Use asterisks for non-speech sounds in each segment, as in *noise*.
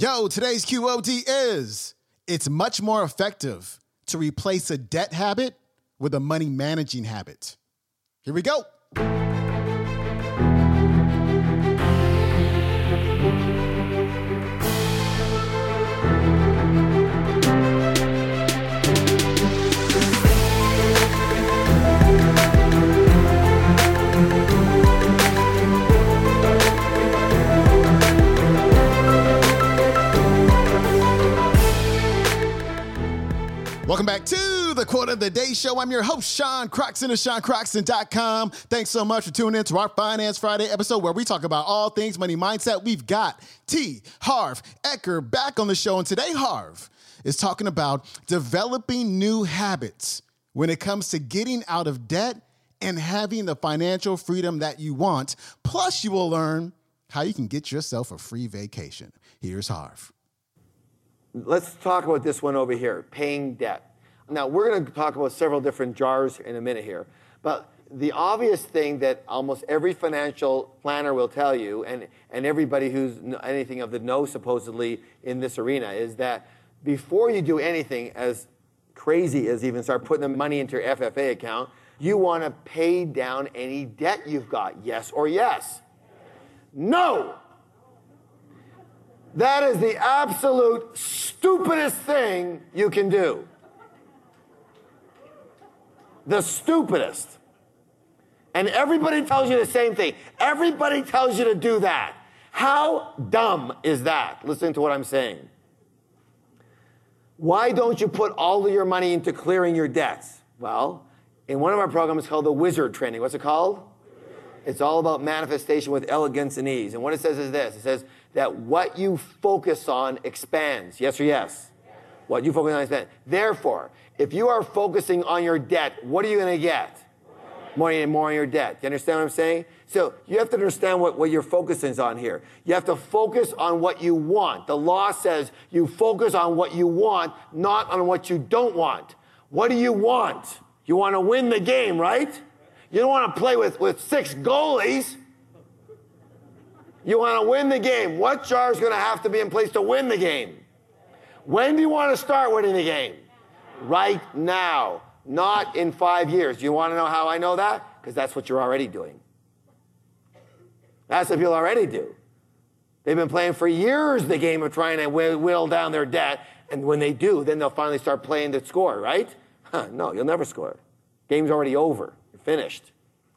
Yo, today's QOD is it's much more effective to replace a debt habit with a money managing habit. Here we go. To the Quote of the Day Show. I'm your host, Sean Croxton of SeanCroxton.com. Thanks so much for tuning in to our Finance Friday episode where we talk about all things money mindset. We've got T. Harv Eker back on the show. And today, Harv is talking about developing new habits when it comes to getting out of debt and having the financial freedom that you want. Plus, you will learn how you can get yourself a free vacation. Here's Harv. Let's talk about this one over here, paying debt. Now, we're going to talk about several different jars in a minute here, but the obvious thing that almost every financial planner will tell you, and, and everybody who's anything of the know supposedly in this arena, is that before you do anything as crazy as even start putting the money into your FFA account, you want to pay down any debt you've got. Yes or yes? No! That is the absolute stupidest thing you can do. The stupidest. And everybody tells you the same thing. Everybody tells you to do that. How dumb is that? Listen to what I'm saying. Why don't you put all of your money into clearing your debts? Well, in one of our programs called the Wizard Training, what's it called? It's all about manifestation with elegance and ease. And what it says is this it says, that what you focus on expands. Yes or yes? yes. What you focus on expands. Therefore, if you are focusing on your debt, what are you going to get? More and more on your debt. Do you understand what I'm saying? So you have to understand what, what your focus is on here. You have to focus on what you want. The law says you focus on what you want, not on what you don't want. What do you want? You want to win the game, right? You don't want to play with, with six goalies. You want to win the game. What jar is going to have to be in place to win the game? When do you want to start winning the game? Right now, not in five years. Do you want to know how I know that? Because that's what you're already doing. That's what people already do. They've been playing for years the game of trying to whittle down their debt, and when they do, then they'll finally start playing to score, right? Huh, no, you'll never score. Game's already over. You're finished.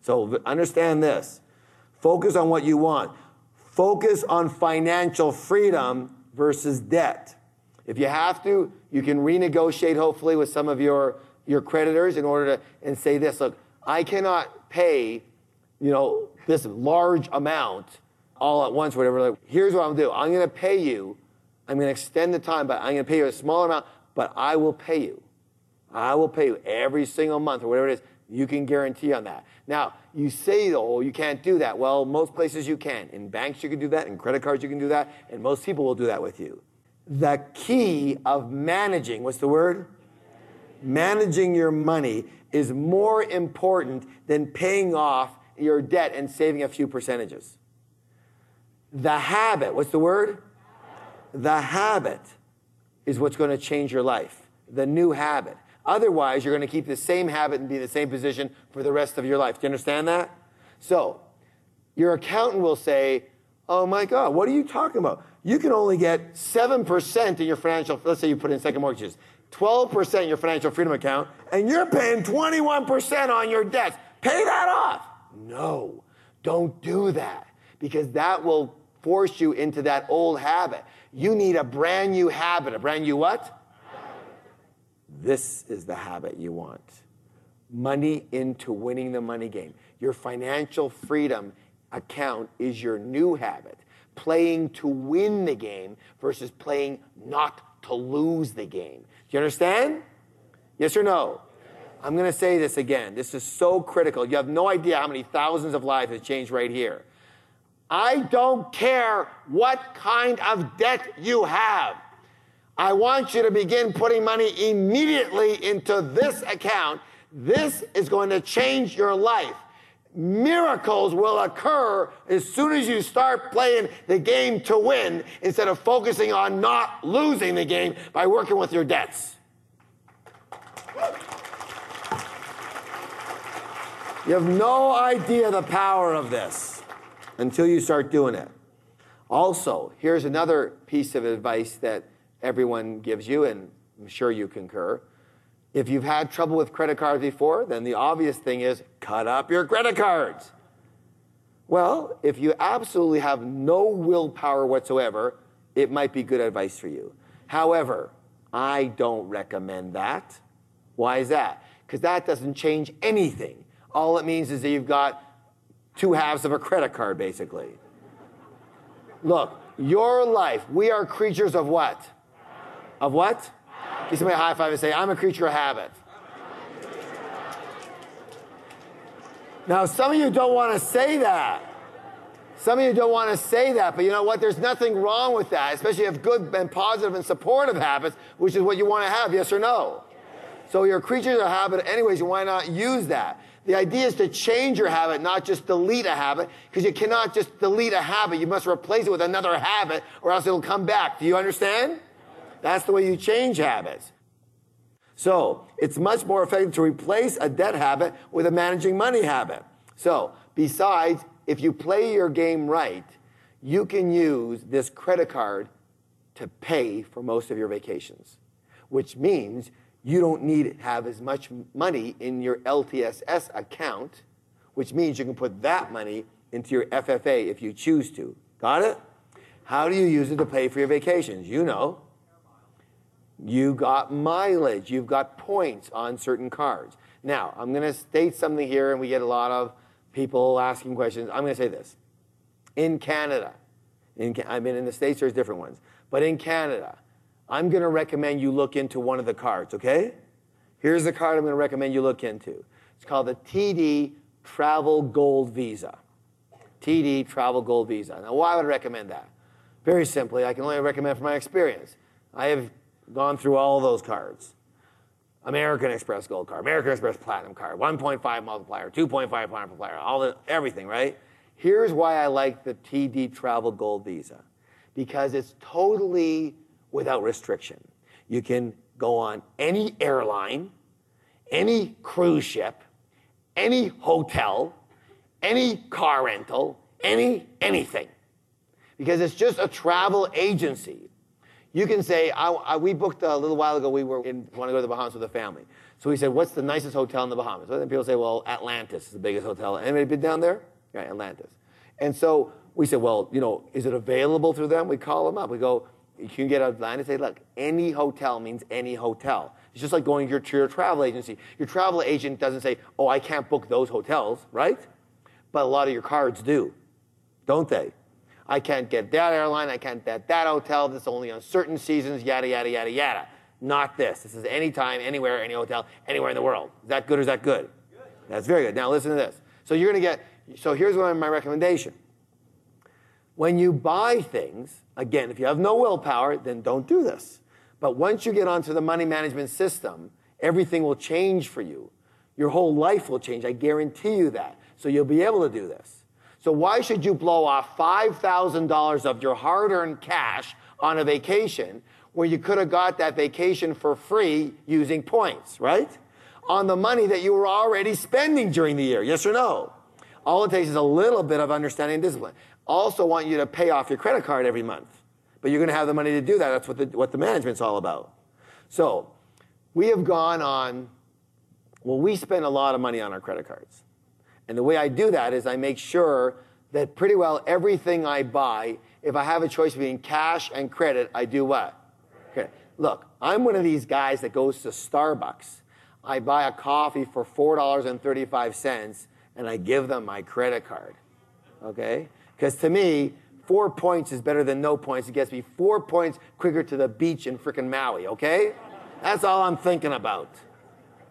So understand this. Focus on what you want. Focus on financial freedom versus debt. If you have to, you can renegotiate hopefully with some of your, your creditors in order to and say this, look, I cannot pay, you know, this large amount all at once, whatever. Like, here's what I'm gonna do. I'm gonna pay you, I'm gonna extend the time, but I'm gonna pay you a small amount, but I will pay you. I will pay you every single month or whatever it is. You can guarantee on that. Now, you say, though, you can't do that. Well, most places you can. In banks, you can do that. In credit cards, you can do that. And most people will do that with you. The key of managing, what's the word? Managing your money is more important than paying off your debt and saving a few percentages. The habit, what's the word? The habit is what's going to change your life. The new habit. Otherwise, you're going to keep the same habit and be in the same position for the rest of your life. Do you understand that? So, your accountant will say, Oh my God, what are you talking about? You can only get 7% in your financial, let's say you put in second mortgages, 12% in your financial freedom account, and you're paying 21% on your debts. Pay that off. No, don't do that because that will force you into that old habit. You need a brand new habit. A brand new what? This is the habit you want. Money into winning the money game. Your financial freedom account is your new habit. Playing to win the game versus playing not to lose the game. Do you understand? Yes or no? I'm going to say this again. This is so critical. You have no idea how many thousands of lives have changed right here. I don't care what kind of debt you have. I want you to begin putting money immediately into this account. This is going to change your life. Miracles will occur as soon as you start playing the game to win instead of focusing on not losing the game by working with your debts. You have no idea the power of this until you start doing it. Also, here's another piece of advice that everyone gives you, and I'm sure you concur. If you've had trouble with credit cards before, then the obvious thing is cut up your credit cards. Well, if you absolutely have no willpower whatsoever, it might be good advice for you. However, I don't recommend that. Why is that? Because that doesn't change anything. All it means is that you've got two halves of a credit card, basically. Look, your life, we are creatures of what? Of what? Give somebody a high five and say, I'm a creature of habit. Now, some of you don't want to say that. Some of you don't want to say that, but you know what? There's nothing wrong with that, especially if good and positive and supportive habits, which is what you want to have, yes or no? So you're creatures of habit anyways, why not use that? The idea is to change your habit, not just delete a habit, because you cannot just delete a habit. You must replace it with another habit, or else it'll come back. Do you understand? That's the way you change habits. So it's much more effective to replace a debt habit with a managing money habit. So besides, if you play your game right, you can use this credit card to pay for most of your vacations, which means you don't need to have as much money in your LTSS account, which means you can put that money into your FFA if you choose to. Got it? How do you use it to pay for your vacations? You know. You got mileage, you've got points on certain cards. Now, I'm going to state something here, and we get a lot of people asking questions. I'm going to say this. In Canada, in, I mean, in the States, there's different ones, but in Canada, I'm going to recommend you look into one of the cards, okay? Here's the card I'm going to recommend you look into. It's called the TD Travel Gold Visa. TD Travel Gold Visa. Now, why would I recommend that? Very simply, I can only recommend from my experience. I have gone through all those cards. American Express Gold card, American Express Platinum card, 1.5 multiplier, 2.5 multiplier, all the, everything, right? Here's why I like the TD Travel Gold Visa. Because it's totally without restriction. You can go on any airline, any cruise ship, any hotel, any car rental, any anything. Because it's just a travel agency. You can say, I, I, we booked a little while ago, we were in, want to go to the Bahamas with a family. So we said, what's the nicest hotel in the Bahamas? Well, then people say, well, Atlantis is the biggest hotel. Anybody been down there? Yeah, Atlantis. And so we said, well, you know, is it available through them? We call them up. We go, you can get and say, look, any hotel means any hotel. It's just like going to your, to your travel agency. Your travel agent doesn't say, oh, I can't book those hotels, right? But a lot of your cards do, don't they? I can't get that airline, I can't get that hotel, this is only on certain seasons, yada, yada, yada, yada. Not this. This is anytime, anywhere, any hotel, anywhere in the world. Is that good or is that good? good. That's very good. Now listen to this. So you're going to get, so here's my recommendation. When you buy things, again, if you have no willpower, then don't do this. But once you get onto the money management system, everything will change for you. Your whole life will change. I guarantee you that. So you'll be able to do this. So why should you blow off $5,000 of your hard-earned cash on a vacation where you could have got that vacation for free using points, right? On the money that you were already spending during the year, yes or no? All it takes is a little bit of understanding and discipline also want you to pay off your credit card every month. But you're going to have the money to do that. That's what the, what the management's all about. So we have gone on, well, we spend a lot of money on our credit cards. And the way I do that is I make sure that pretty well everything I buy, if I have a choice between cash and credit, I do what? Okay. Look, I'm one of these guys that goes to Starbucks. I buy a coffee for $4.35 and I give them my credit card. Okay? Because to me, four points is better than no points. It gets me four points quicker to the beach in frickin' Maui, okay? That's all I'm thinking about.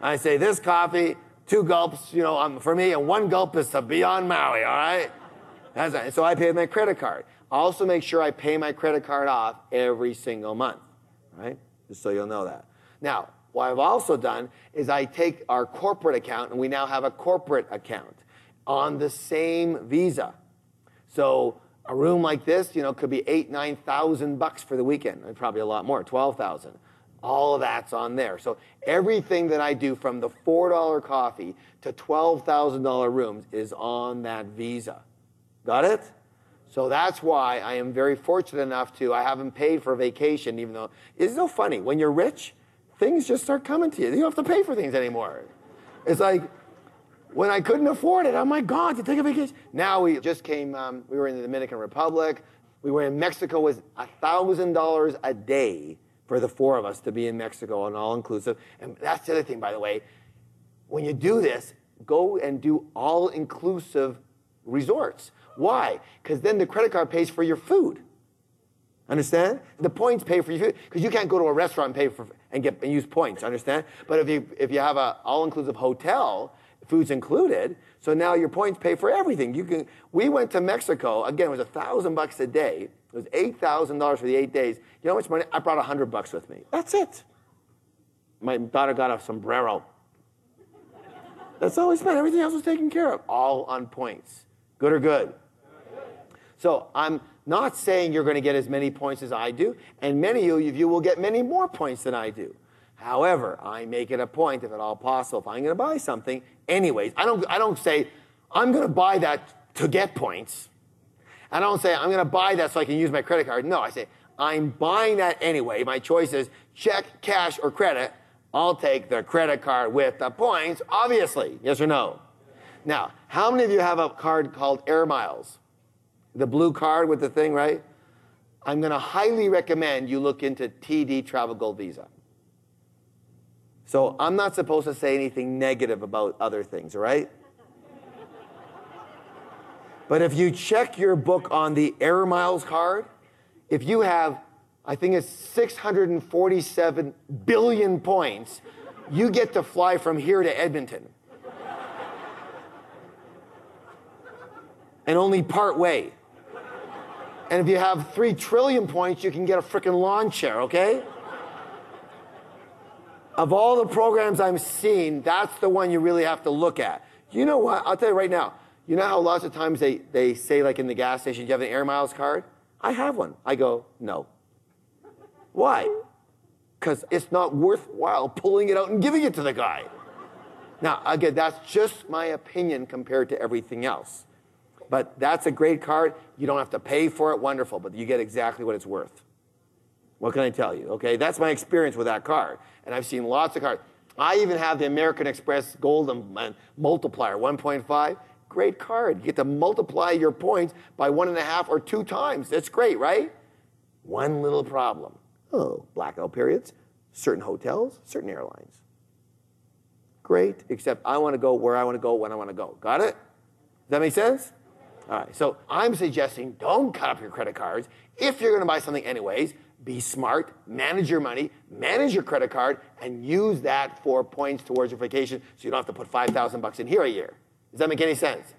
I say, this coffee, two gulps, you know, um, for me, and one gulp is to be on Maui, all right? That's, so I pay my credit card. I also make sure I pay my credit card off every single month, right? Just so you'll know that. Now, what I've also done is I take our corporate account, and we now have a corporate account. on the same visa. So a room like this, you know, could be eight, nine thousand bucks for the weekend, and probably a lot more, twelve thousand. All of that's on there. So everything that I do from the four dollar coffee to twelve thousand dollar rooms is on that visa. Got it? So that's why I am very fortunate enough to I haven't paid for a vacation, even though it's so funny when you're rich, things just start coming to you. You don't have to pay for things anymore. It's like when I couldn't afford it, oh my God, to take a vacation. Now we just came, um, we were in the Dominican Republic. We were in Mexico, was $1,000 a day for the four of us to be in Mexico on all inclusive. And that's the other thing, by the way. When you do this, go and do all inclusive resorts. Why? Because then the credit card pays for your food. Understand? The points pay for your food because you can't go to a restaurant and pay for and get and use points. Understand? But if you if you have a all inclusive hotel, food's included. So now your points pay for everything. You can. We went to Mexico again. It was a thousand bucks a day. It was eight thousand dollars for the eight days. You know how much money? I brought a hundred bucks with me. That's it. My daughter got a sombrero. That's all we spent. Everything else was taken care of. All on points. Good or good? So I'm not saying you're going to get as many points as I do, and many of you will get many more points than I do. However, I make it a point, if at all possible, if I'm going to buy something, anyways, I don't, I don't say, I'm going to buy that to get points. I don't say, I'm going to buy that so I can use my credit card. No, I say, I'm buying that anyway. My choice is check, cash, or credit. I'll take the credit card with the points, obviously. Yes or no? Now, how many of you have a card called Air Miles? The blue card with the thing, right? I'm going to highly recommend you look into TD Travel Gold Visa. So I'm not supposed to say anything negative about other things, right? But if you check your book on the Air Miles card, if you have, I think it's 647 billion points, you get to fly from here to Edmonton. and only part way. And if you have three trillion points, you can get a freaking lawn chair, okay? Of all the programs I'm seeing, that's the one you really have to look at. You know what? I'll tell you right now. You know how lots of times they, they say, like in the gas station, you have an Air Miles card? I have one. I go, no. Why? Because it's not worthwhile *laughs* pulling it out and giving it to the guy. Now, again, that's just my opinion compared to everything else. But that's a great card. You don't have to pay for it. Wonderful. But you get exactly what it's worth. What can I tell you? Okay, that's my experience with that card. And I've seen lots of cards. I even have the American Express Gold uh, Multiplier 1.5. Great card. You get to multiply your points by one and a half or two times. That's great, right? One little problem. Oh, blackout periods, certain hotels, certain airlines. Great, except I want to go where I want to go when I want to go. Got it? Does that make sense? All right, so I'm suggesting don't cut up your credit cards. If you're going to buy something anyways, be smart, manage your money, manage your credit card, and use that for points towards your vacation so you don't have to put 5,000 bucks in here a year. Does that make any sense?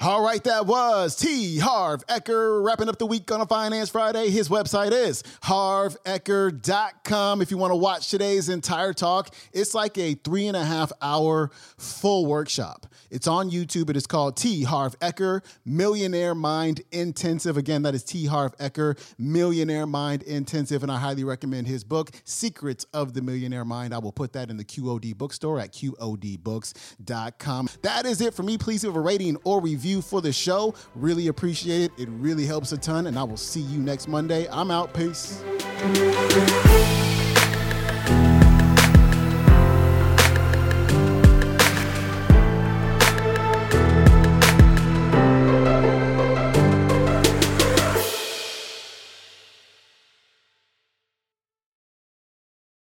All right, that was T. Harv Eker wrapping up the week on a Finance Friday. His website is harveker.com. If you want to watch today's entire talk, it's like a three and a half hour full workshop. It's on YouTube. It is called T. Harv Eker Millionaire Mind Intensive. Again, that is T. Harv Eker Millionaire Mind Intensive. And I highly recommend his book, Secrets of the Millionaire Mind. I will put that in the QOD bookstore at QODbooks.com. That is it for me. Please leave a rating or review review for the show. Really appreciate it. It really helps a ton. And I will see you next Monday. I'm out. Peace.